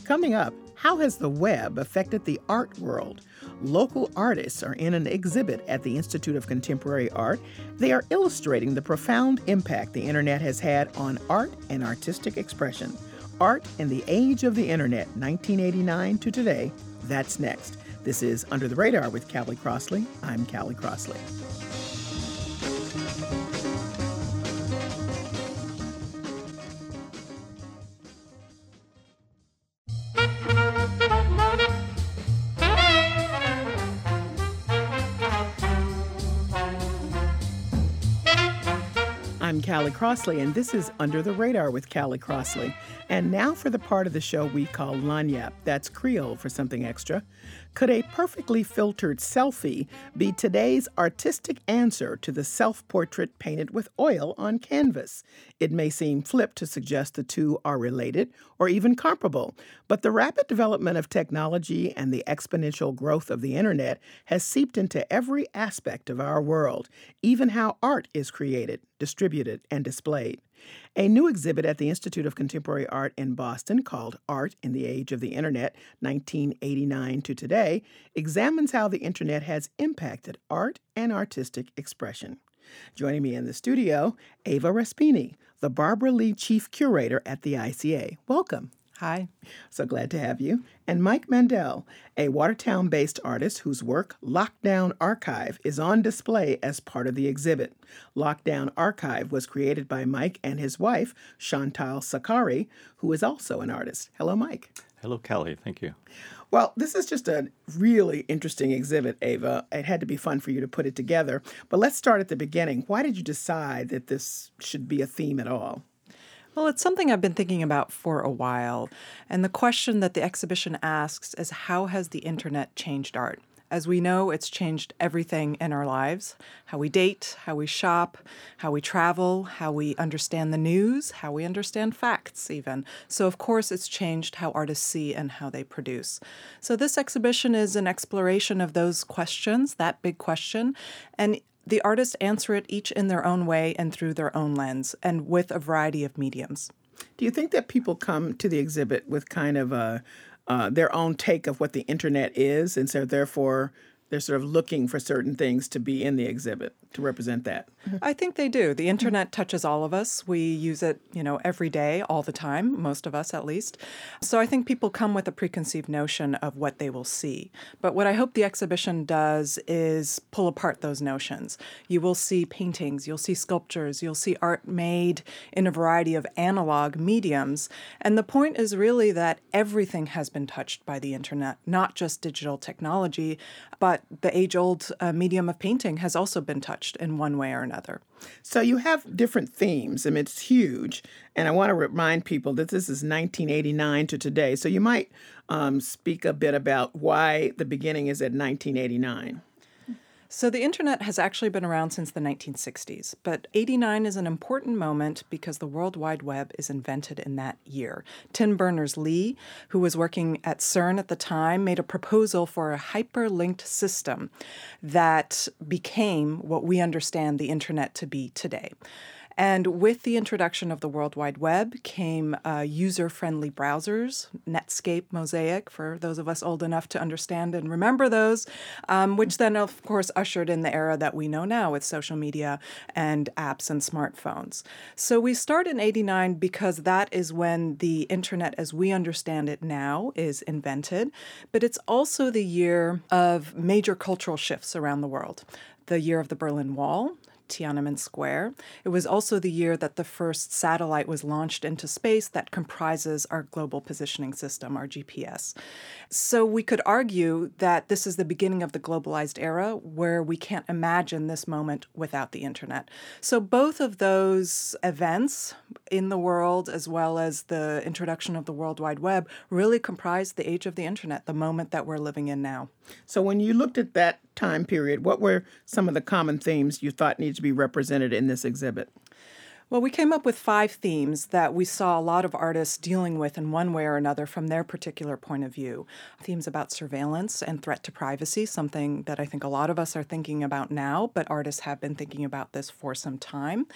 Coming up, how has the web affected the art world? Local artists are in an exhibit at the Institute of Contemporary Art. They are illustrating the profound impact the internet has had on art and artistic expression. Art in the Age of the Internet, 1989 to today. That's next. This is Under the Radar with Callie Crossley. I'm Callie Crossley. Callie Crossley, and this is Under the Radar with Callie Crossley. And now for the part of the show we call Lagniappe. That's Creole for something extra. Could a perfectly filtered selfie be today's artistic answer to the self portrait painted with oil on canvas? It may seem flip to suggest the two are related or even comparable, but the rapid development of technology and the exponential growth of the internet has seeped into every aspect of our world, even how art is created, distributed, and displayed. A new exhibit at the Institute of Contemporary Art in Boston called Art in the Age of the Internet, 1989 to Today, examines how the internet has impacted art and artistic expression. Joining me in the studio, Ava Respini, the Barbara Lee Chief Curator at the ICA. Welcome. Hi. So glad to have you. And Mike Mandel, a Watertown based artist whose work, Lockdown Archive, is on display as part of the exhibit. Lockdown Archive was created by Mike and his wife, Chantal Zakari, who is also an artist. Hello, Mike. Hello, Callie. Thank you. Well, this is just a really interesting exhibit, Ava. It had to be fun for you to put it together. But let's start at the beginning. Why did you decide that this should be a theme at all? Well, it's something I've been thinking about for a while. And the question that the exhibition asks is how has the internet changed art? As we know, it's changed everything in our lives how we date, how we shop, how we travel, how we understand the news, how we understand facts, even. So, of course, it's changed how artists see and how they produce. So, this exhibition is an exploration of those questions, that big question. And the artists answer it each in their own way and through their own lens and with a variety of mediums. Do you think that people come to the exhibit with kind of a, uh, their own take of what the internet is, and so therefore they're sort of looking for certain things to be in the exhibit to represent that? I think they do. The internet touches all of us. We use it, you know, every day, all the time, most of us at least. So I think people come with a preconceived notion of what they will see. But what I hope the exhibition does is pull apart those notions. You will see paintings, you'll see sculptures, you'll see art made in a variety of analog mediums. And the point is really that everything has been touched by the internet, not just digital technology, but the age old uh, medium of painting has also been touched in one way or another. So you have different themes. Mean, it's huge. And I want to remind people that this is 1989 to today. So you might um, speak a bit about why the beginning is at 1989. So the internet has actually been around since the 1960s, but 89 is an important moment because the World Wide Web is invented in that year. Tim Berners-Lee, who was working at CERN at the time, made a proposal for a hyperlinked system that became what we understand the internet to be today. And with the introduction of the World Wide Web came uh, user friendly browsers, Netscape, Mosaic, for those of us old enough to understand and remember those, um, which then, of course, ushered in the era that we know now with social media and apps and smartphones. So we start in 89 because that is when the internet as we understand it now is invented, but it's also the year of major cultural shifts around the world the year of the Berlin Wall, Tiananmen Square. It was also the year that the first satellite was launched into space that comprises our global positioning system, our GPS. So we could argue that this is the beginning of the globalized era where we can't imagine this moment without the internet. So both of those events in the world, as well as the introduction of the World Wide Web, really comprise the age of the internet, the moment that we're living in now. So when you looked at that time period, what were some of the common themes you thought needed to be represented in this exhibit? Well, we came up with five themes that we saw a lot of artists dealing with in one way or another from their particular point of view. Themes about surveillance and threat to privacy, something that I think a lot of us are thinking about now, but artists have been thinking about this for some time.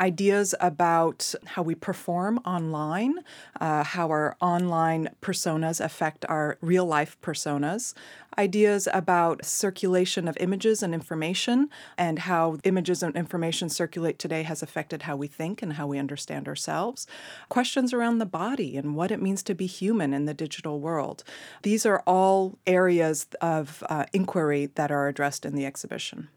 Ideas about how we perform online, uh, how our online personas affect our real life personas, ideas about circulation of images and information and how images and information circulate today has affected how we think and how we understand ourselves. Questions around the body and what it means to be human in the digital world. These are all areas of uh, inquiry that are addressed in the exhibition.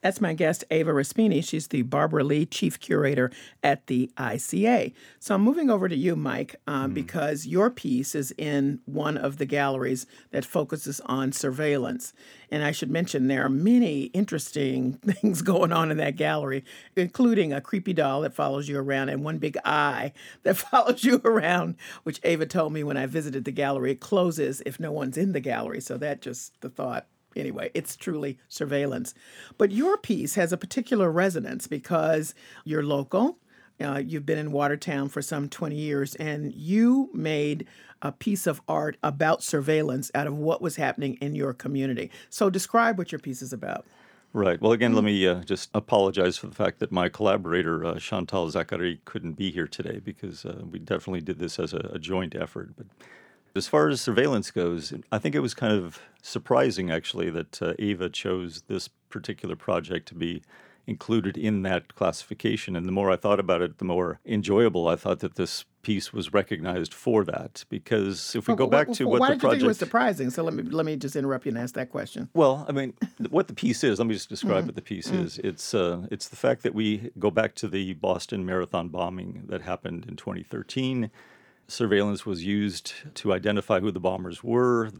That's my guest, Ava Respini. She's the Barbara Lee Chief Curator at the ICA. So I'm moving over to you, Mike, uh, mm. because your piece is in one of the galleries that focuses on surveillance. And I should mention there are many interesting things going on in that gallery, including a creepy doll that follows you around and one big eye that follows you around, which Ava told me when I visited the gallery. It closes if no one's in the gallery. So that just the thought anyway, it's truly surveillance. But your piece has a particular resonance because you're local. Uh, you've been in Watertown for some 20 years, and you made a piece of art about surveillance out of what was happening in your community. So, describe what your piece is about. Right. Well, again, let me uh, just apologize for the fact that my collaborator, uh, Chantal Zakari, couldn't be here today because uh, we definitely did this as a, a joint effort. But as far as surveillance goes, I think it was kind of surprising actually that uh, Ava chose this particular project to be included in that classification. And the more I thought about it, the more enjoyable I thought that this piece was recognized for that. Because if we go back to what why the did project you think it was surprising? So let me let me just interrupt you and ask that question. Well, I mean, what the piece is. Let me just describe Mm-hmm. what the piece Mm. is. It's uh, it's the fact that we go back to the Boston Marathon bombing that happened in 2013 surveillance was used to identify who the bombers were.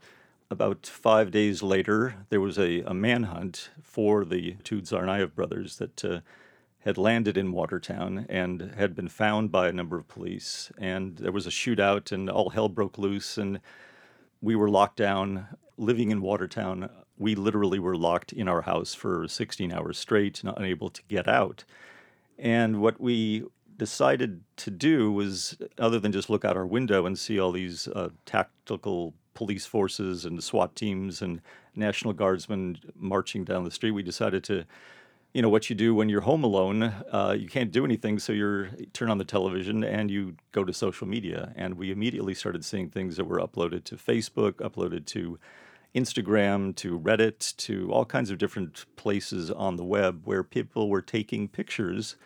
About five days later, there was a, a manhunt for the two Tsarnaev brothers that uh, had landed in Watertown and had been found by a number of police. And there was a shootout, and all hell broke loose. And we were locked down, living in Watertown. We literally were locked in our house for 16 hours straight, not unable to get out. And what we decided to do was, other than just look out our window and see all these uh, tactical police forces and SWAT teams and National Guardsmen marching down the street, we decided to, you know, what you do when you're home alone, uh, you can't do anything, so you turn on the television and you go to social media. And we immediately started seeing things that were uploaded to Facebook, uploaded to Instagram, to Reddit, to all kinds of different places on the web where people were taking pictures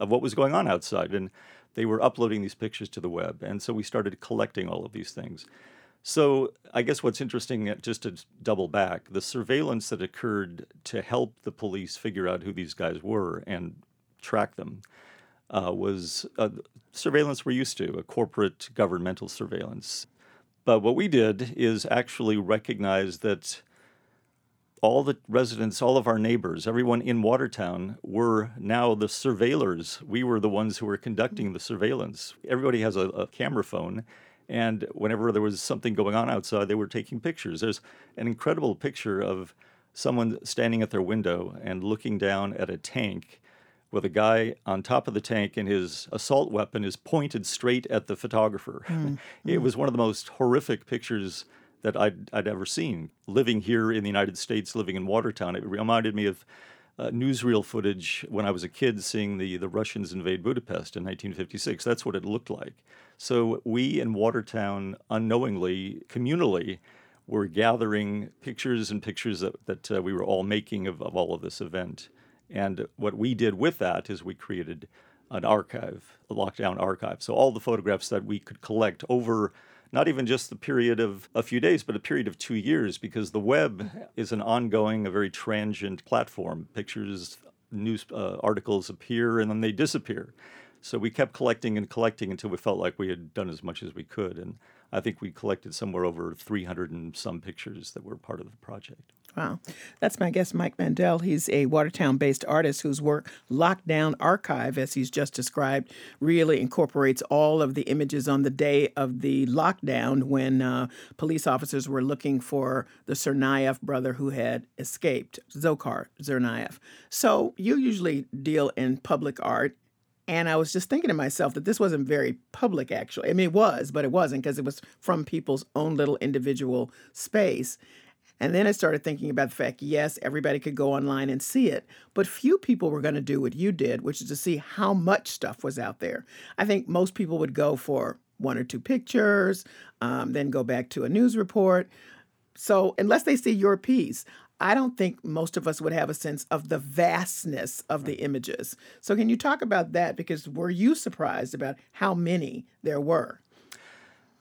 of what was going on outside. And they were uploading these pictures to the web. And so we started collecting all of these things. So I guess what's interesting, uh, just to double back, the surveillance that occurred to help the police figure out who these guys were and track them uh, was uh, surveillance we're used to, a corporate governmental surveillance. But what we did is actually recognize that all the residents, all of our neighbors, everyone in Watertown were now the surveillors. We were the ones who were conducting the surveillance. Everybody has a, a, camera phone, and whenever there was something going on outside, they were taking pictures. There's an incredible picture of someone standing at their window and looking down at a tank with a guy on top of the tank and his assault weapon is pointed straight at the photographer. Mm. it was one of the most horrific pictures that I'd, I'd ever seen. Living here in the United States, living in Watertown, it reminded me of uh, newsreel footage when I was a kid seeing the, the Russians invade Budapest in 1956. That's what it looked like. So we in Watertown, unknowingly, communally, were gathering pictures and pictures that, that uh, we were all making of, of all of this event. And what we did with that is we created an archive, a lockdown archive. So all the photographs that we could collect over not even just the period of a few days, but a period of two years, because the web is an ongoing, a very transient platform. Pictures, news uh, articles appear and then they disappear. So we kept collecting and collecting until we felt like we had done as much as we could. And I think we collected somewhere over 300 and some pictures that were part of the project. Wow. That's my guest, Mike Mandel. He's a Watertown based artist whose work, Lockdown Archive, as he's just described, really incorporates all of the images on the day of the lockdown when uh, police officers were looking for the Tsarnaev brother who had escaped, Dzhokhar Tsarnaev. So you usually deal in public art. And I was just thinking to myself that this wasn't very public, actually. I mean, it was, but it wasn't because it was from people's own little individual space. And then I started thinking about the fact, yes, everybody could go online and see it, but few people were going to do what you did, which is to see how much stuff was out there. I think most people would go for one or two pictures, um, then go back to a news report. So unless they see your piece, I don't think most of us would have a sense of the vastness of the images. So can you talk about that? Because were you surprised about how many there were?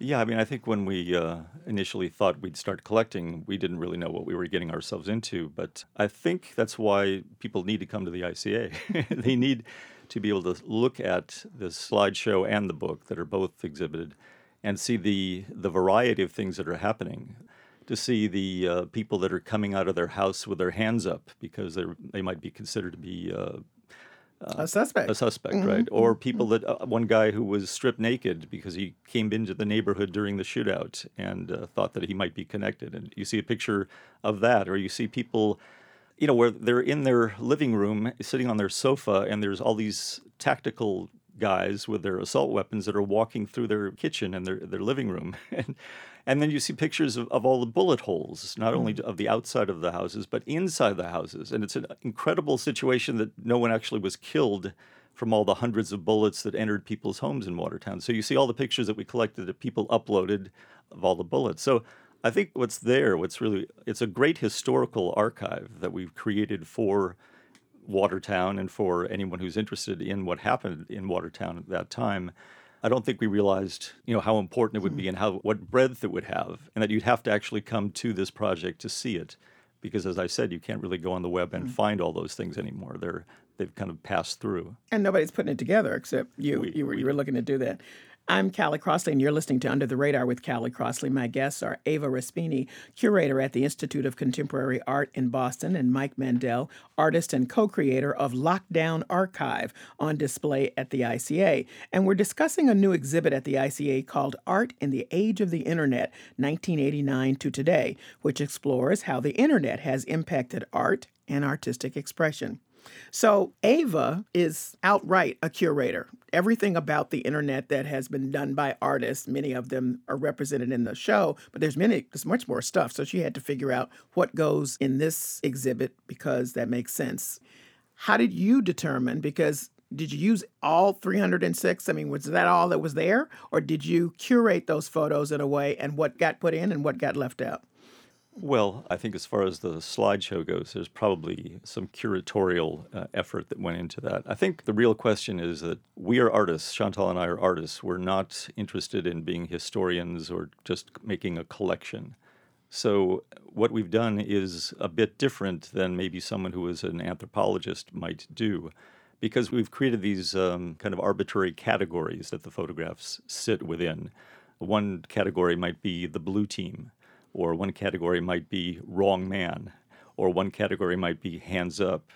Yeah, I mean, I think when we uh, initially thought we'd start collecting, we didn't really know what we were getting ourselves into. But I think that's why people need to come to the ICA. they need to be able to look at the slideshow and the book that are both exhibited and see the, the variety of things that are happening. To see the uh, people that are coming out of their house with their hands up because they might be considered to be uh, a suspect. A suspect, Mhm, right? Or mhm, people that uh, one guy who was stripped naked because he came into the neighborhood during the shootout and uh, thought that he might be connected. And you see a picture of that, or you see people, you know, where they're in their living room sitting on their sofa, and there's all these tactical guys with their assault weapons that are walking through their kitchen and their, their living room. and, and then you see pictures of, of all the bullet holes, not only mm. of the outside of the houses, but inside the houses. And it's an incredible situation that no one actually was killed from all the hundreds of bullets that entered people's homes in Watertown. So you see all the pictures that we collected that people uploaded of all the bullets. So I think what's there, what's really, it's a great historical archive that we've created for Watertown and for anyone who's interested in what happened in Watertown at that time. I don't think we realized, you know, how important it would be hmm. and how what breadth it would have, and that you'd have to actually come to this project to see it, because as I said, you can't really go on the web and hmm. find all those things anymore. They're they've kind of passed through. And nobody's putting it together except you. you were you were looking to do that. I'm Callie Crossley, and you're listening to Under the Radar with Callie Crossley. My guests are Ava Respini, curator at the Institute of Contemporary Art in Boston, and Mike Mandel, artist and co creator of Lockdown Archive, on display at the ICA. And we're discussing a new exhibit at the ICA called Art in the Age of the Internet, 1989 to Today, which explores how the Internet has impacted art and artistic expression. So, Ava is outright a curator. Everything about the internet that has been done by artists, many of them are represented in the show, but there's many, there's much more stuff. So, she had to figure out what goes in this exhibit because that makes sense. How did you determine? Because did you use all 306? I mean, was that all that was there? Or did you curate those photos in a way and what got put in and what got left out? Well, I think as far as the slideshow goes, there's probably some curatorial uh, effort that went into that. I think the real question is that we are artists. Chantal and I are artists. We're not interested in being historians or just making a collection. So, what we've done is a bit different than maybe someone who is an anthropologist might do, because we've created these um, kind of arbitrary categories that the photographs sit within. One category might be the blue team or one category might be wrong man, or one category might be hands up.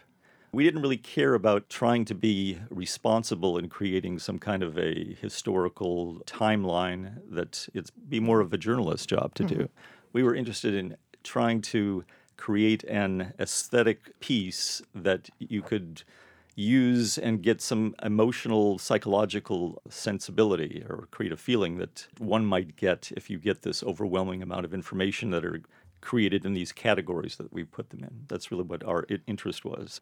We didn't really care about trying to be responsible in creating some kind of a historical timeline that it'd be more of a journalist's job to do. Mm-hmm. We were interested in trying to create an aesthetic piece that you could use and get some emotional, psychological sensibility or create a feeling that one might get if you get this overwhelming amount of information that are created in these categories that we put them in. That's really what our interest was.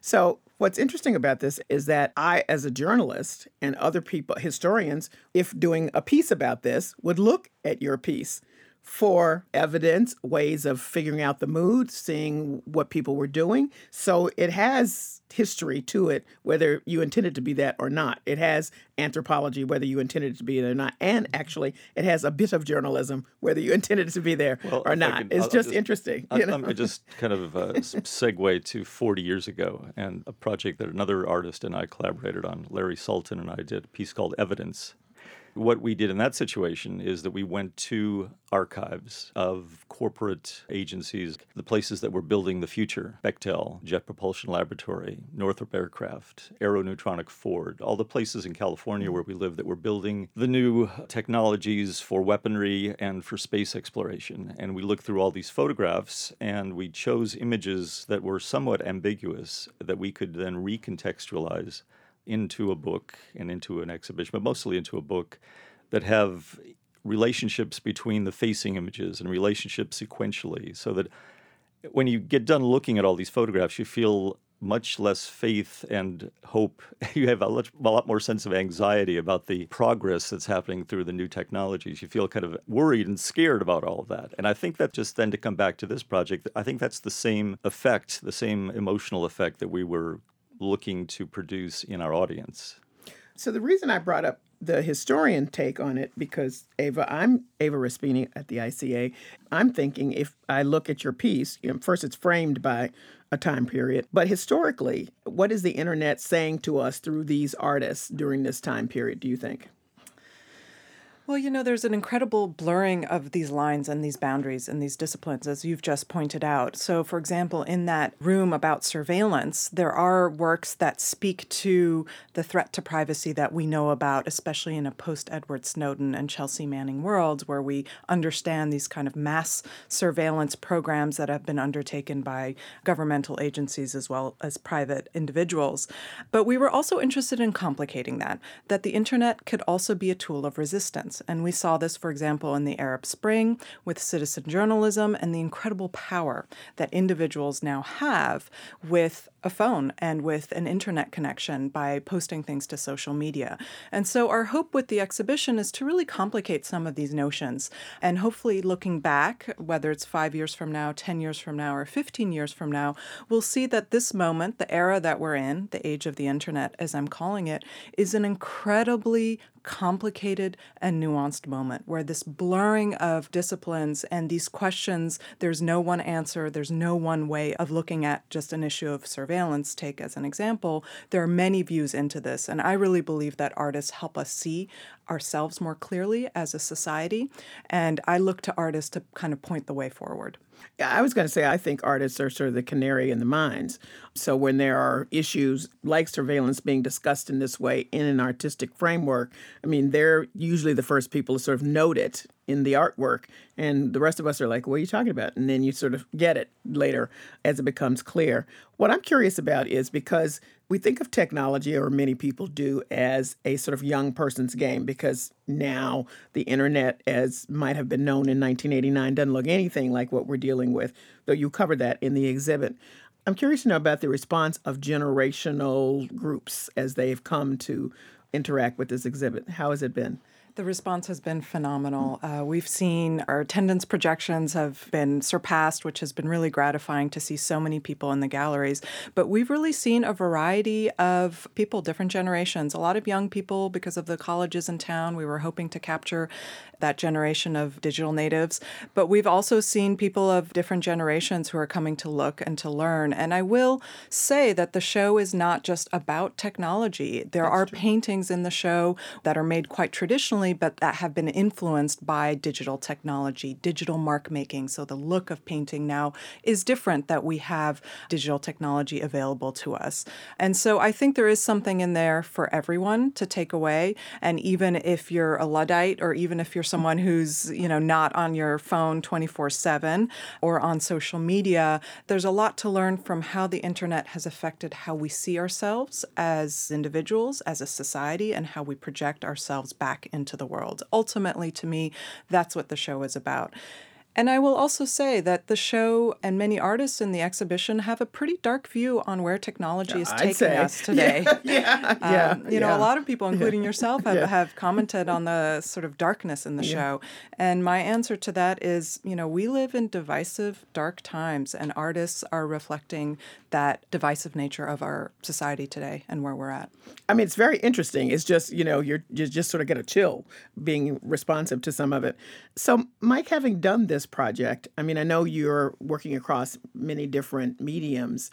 So, what's interesting about this is that I, as a journalist, and other people, historians, if doing a piece about this, would look at your piece for evidence, ways of figuring out the mood, seeing what people were doing. So it has history to it, whether you intended to be that or not. It has anthropology, whether you intended it to be there or not. And actually, it has a bit of journalism, whether you intended it to be there well, or not. Can, it's just, just, interesting. I, you know? I just kind of uh, segue to 40 years ago and a project that another artist and I collaborated on. Larry Sultan and I did a piece called Evidence what we did in that situation is that we went to archives of corporate agencies, the places that were building the future Bechtel, Jet Propulsion Laboratory, Northrop Aircraft, Aeronutronic Ford, all the places in California where we live that were building the new technologies for weaponry and for space exploration. And we looked through all these photographs and we chose images that were somewhat ambiguous that we could then recontextualize into a book and into an exhibition, but mostly into a book that have relationships between the facing images and relationships sequentially so that when you get done looking at all these photographs, you feel much less faith and hope. You have a lot, a lot, more sense of anxiety about the progress that's happening through the new technologies. You feel kind of worried and scared about all of that. And I think that just then to come back to this project, I think that's the same effect, the same emotional effect that we were looking to produce in our audience. So the reason I brought up the historian take on it because Ava, I'm Ava Respini at the ICA. I'm thinking if I look at your piece, you know, first it's framed by a time period, but historically, what is the internet saying to us through these artists during this time period? Do you think? Well, you know, there's an incredible blurring of these lines and these boundaries and these disciplines, as you've just pointed out. So, for example, in that room about surveillance, there are works that speak to the threat to privacy that we know about, especially in a post Edward Snowden and Chelsea Manning world, where we understand these kind of mass surveillance programs that have been undertaken by governmental agencies as well as private individuals. But we were also interested in complicating that, that the internet could also be a tool of resistance. And we saw this, for example, in the Arab Spring with citizen journalism and the incredible power that individuals now have with a phone and with an internet connection by posting things to social media. And so, our hope with the exhibition is to really complicate some of these notions. And hopefully, looking back, whether it's five years from now, 10 years from now, or 15 years from now, we'll see that this moment, the era that we're in, the age of the internet, as I'm calling it, is an incredibly complicated and nuanced moment where this blurring of disciplines and these questions, there's no one answer, there's no one way of looking at just an issue of surveillance, take as an example. There are many views into this, and I really believe that artists help us see ourselves more clearly as a society, and I look to artists to kind of point the way forward. I was going to say, I think artists are sort of the canary in the mines. So when there are issues like surveillance being discussed in this way in an artistic framework, I mean, they're usually the first people to sort of note it in the artwork. And the rest of us are like, what are you talking about? And then you sort of get it later as it becomes clear. What I'm curious about is because we think of technology, or many people do, as a sort of young person's game because now the internet, as might have been known in 1989, doesn't look anything like what we're dealing with, though you covered that in the exhibit. I'm curious to know about the response of generational groups as they've come to interact with this exhibit. How has it been? The response has been phenomenal. Uh, we've seen our attendance projections have been surpassed, which has been really gratifying to see so many people in the galleries. But we've really seen a variety of people, different generations. A lot of young people, because of the colleges in town, we were hoping to capture that generation of digital natives. But we've also seen people of different generations who are coming to look and to learn. And I will say that the show is not just about technology. There That's are true. paintings in the show that are made quite traditionally traditionally, but that have been influenced by digital technology, digital mark making. So the look of painting now is different that we have digital technology available to us. And so I think there is something in there for everyone to take away. And even if you're a Luddite or even if you're someone who's, you know, not on your phone 24 7 or on social media, there's a lot to learn from how the internet has affected how we see ourselves as individuals, as a society, and how we project ourselves back into the world. Ultimately, to me, that's what the show is about. And I will also say that the show and many artists in the exhibition have a pretty dark view on where technology is taking say. us today. Yeah, yeah, Um, you know, yeah. a lot of people, including yourself, have, Yeah. have commented on the sort of darkness in the Yeah. show. And my answer to that is, you know, we live in divisive, dark times, and artists are reflecting that divisive nature of our society today and where we're at. I mean, it's very interesting. It's just you know you're you just sort of get a chill being responsive to some of it. So, Mike, having done this project, I mean, I know you're working across many different mediums.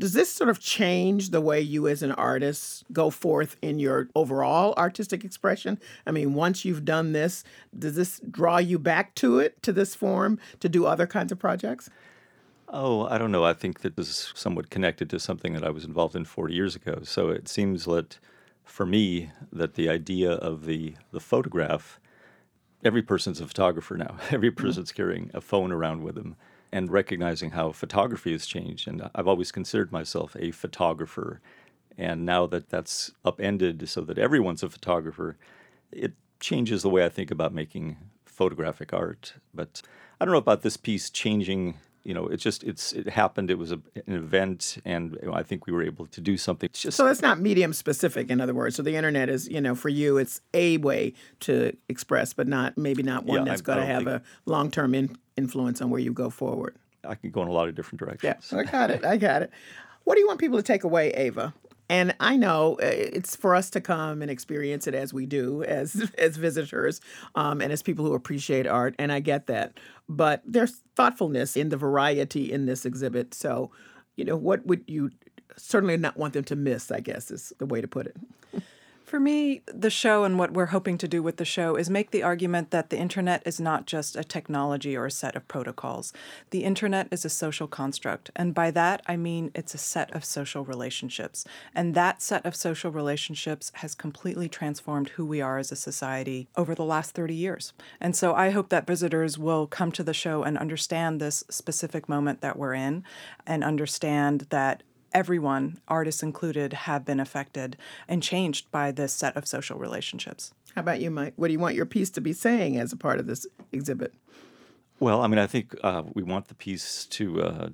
Does this sort of change the way you as an artist go forth in your overall artistic expression? I mean, once you've done this, does this draw you back to it, to this form, to do other kinds of projects? Oh, I don't know. I think that this is somewhat connected to something that I was involved in 40 years ago. So it seems that for me, that the idea of the, the photograph, every person's a photographer now. Every mm-hmm. person's carrying a phone around with them and recognizing how photography has changed. And I've always considered myself a photographer. And now that that's upended so that everyone's a photographer, it changes the way I think about making photographic art. But I don't know about this piece changing. You know, it just it's it happened. It was a, an event, and you know, I think we were able to do something. Just So that's not medium specific, in other words. So the internet is, you know, for you, it's a way to express, but not maybe not one Yeah, that's going to have think- a long term in, influence on where you go forward. I can go in a lot of different directions. Yeah, I got it. I got it. What do you want people to take away, Ava? And I know uh, it's for us to come and experience it as we do, as as visitors, um, and as people who appreciate art, and I get that. But there's thoughtfulness in the variety in this exhibit. So, you know, what would you certainly not want them to miss? I guess is the way to put it. For me, the show and what we're hoping to do with the show is make the argument that the internet is not just a technology or a set of protocols. The internet is a social construct. And by that, I mean it's a set of social relationships. And that set of social relationships has completely transformed who we are as a society over the last 30 years. And so I hope that visitors will come to the show and understand this specific moment that we're in and understand that everyone, artists included, have been affected and changed by this set of social relationships. How about you, Mike? What do you want your piece to be saying as a part of this exhibit? Well, I mean, I think uh, we want the piece to uh,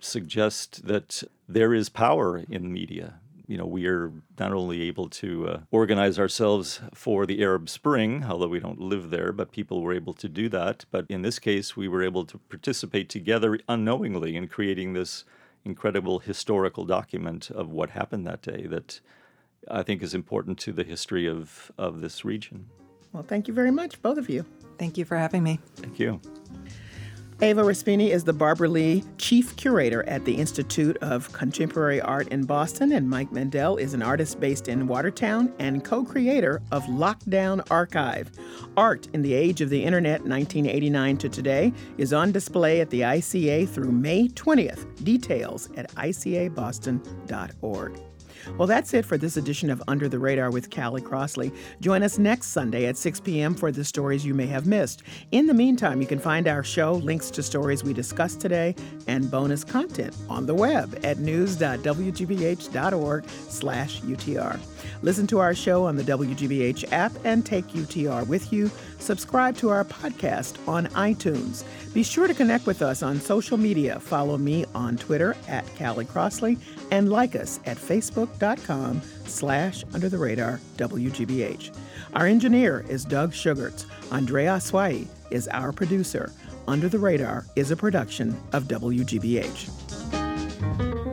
suggest that there is power in media. You know, we are not only able to uh, organize ourselves for the Arab Spring, although we don't live there, but people were able to do that. But in this case, we were able to participate together unknowingly in creating this incredible historical document of what happened that day that I think is important to the history of, of this region. Well, thank you very much, both of you. Thank you for having me. Thank you. Ava Respini is the Barbara Lee Chief Curator at the Institute of Contemporary Art in Boston, and Mike Mandel is an artist based in Watertown and co creator of Lockdown Archive. Art in the Age of the Internet, 1989 to today, is on display at the ICA through May 20th. Details at icaboston.org. Well, that's it for this edition of Under the Radar with Callie Crossley. Join us next Sunday at 6 p.m. for the stories you may have missed. In the meantime, you can find our show, links to stories we discussed today, and bonus content on the web at news.wgbh.org slash UTR. Listen to our show on the WGBH app and take UTR with you. Subscribe to our podcast on iTunes. Be sure to connect with us on social media. Follow me on Twitter at Callie Crossley and like us at facebook.com slash under the radar WGBH. Our engineer is Doug Sugarts. Andrea Swai is our producer. Under the Radar is a production of WGBH.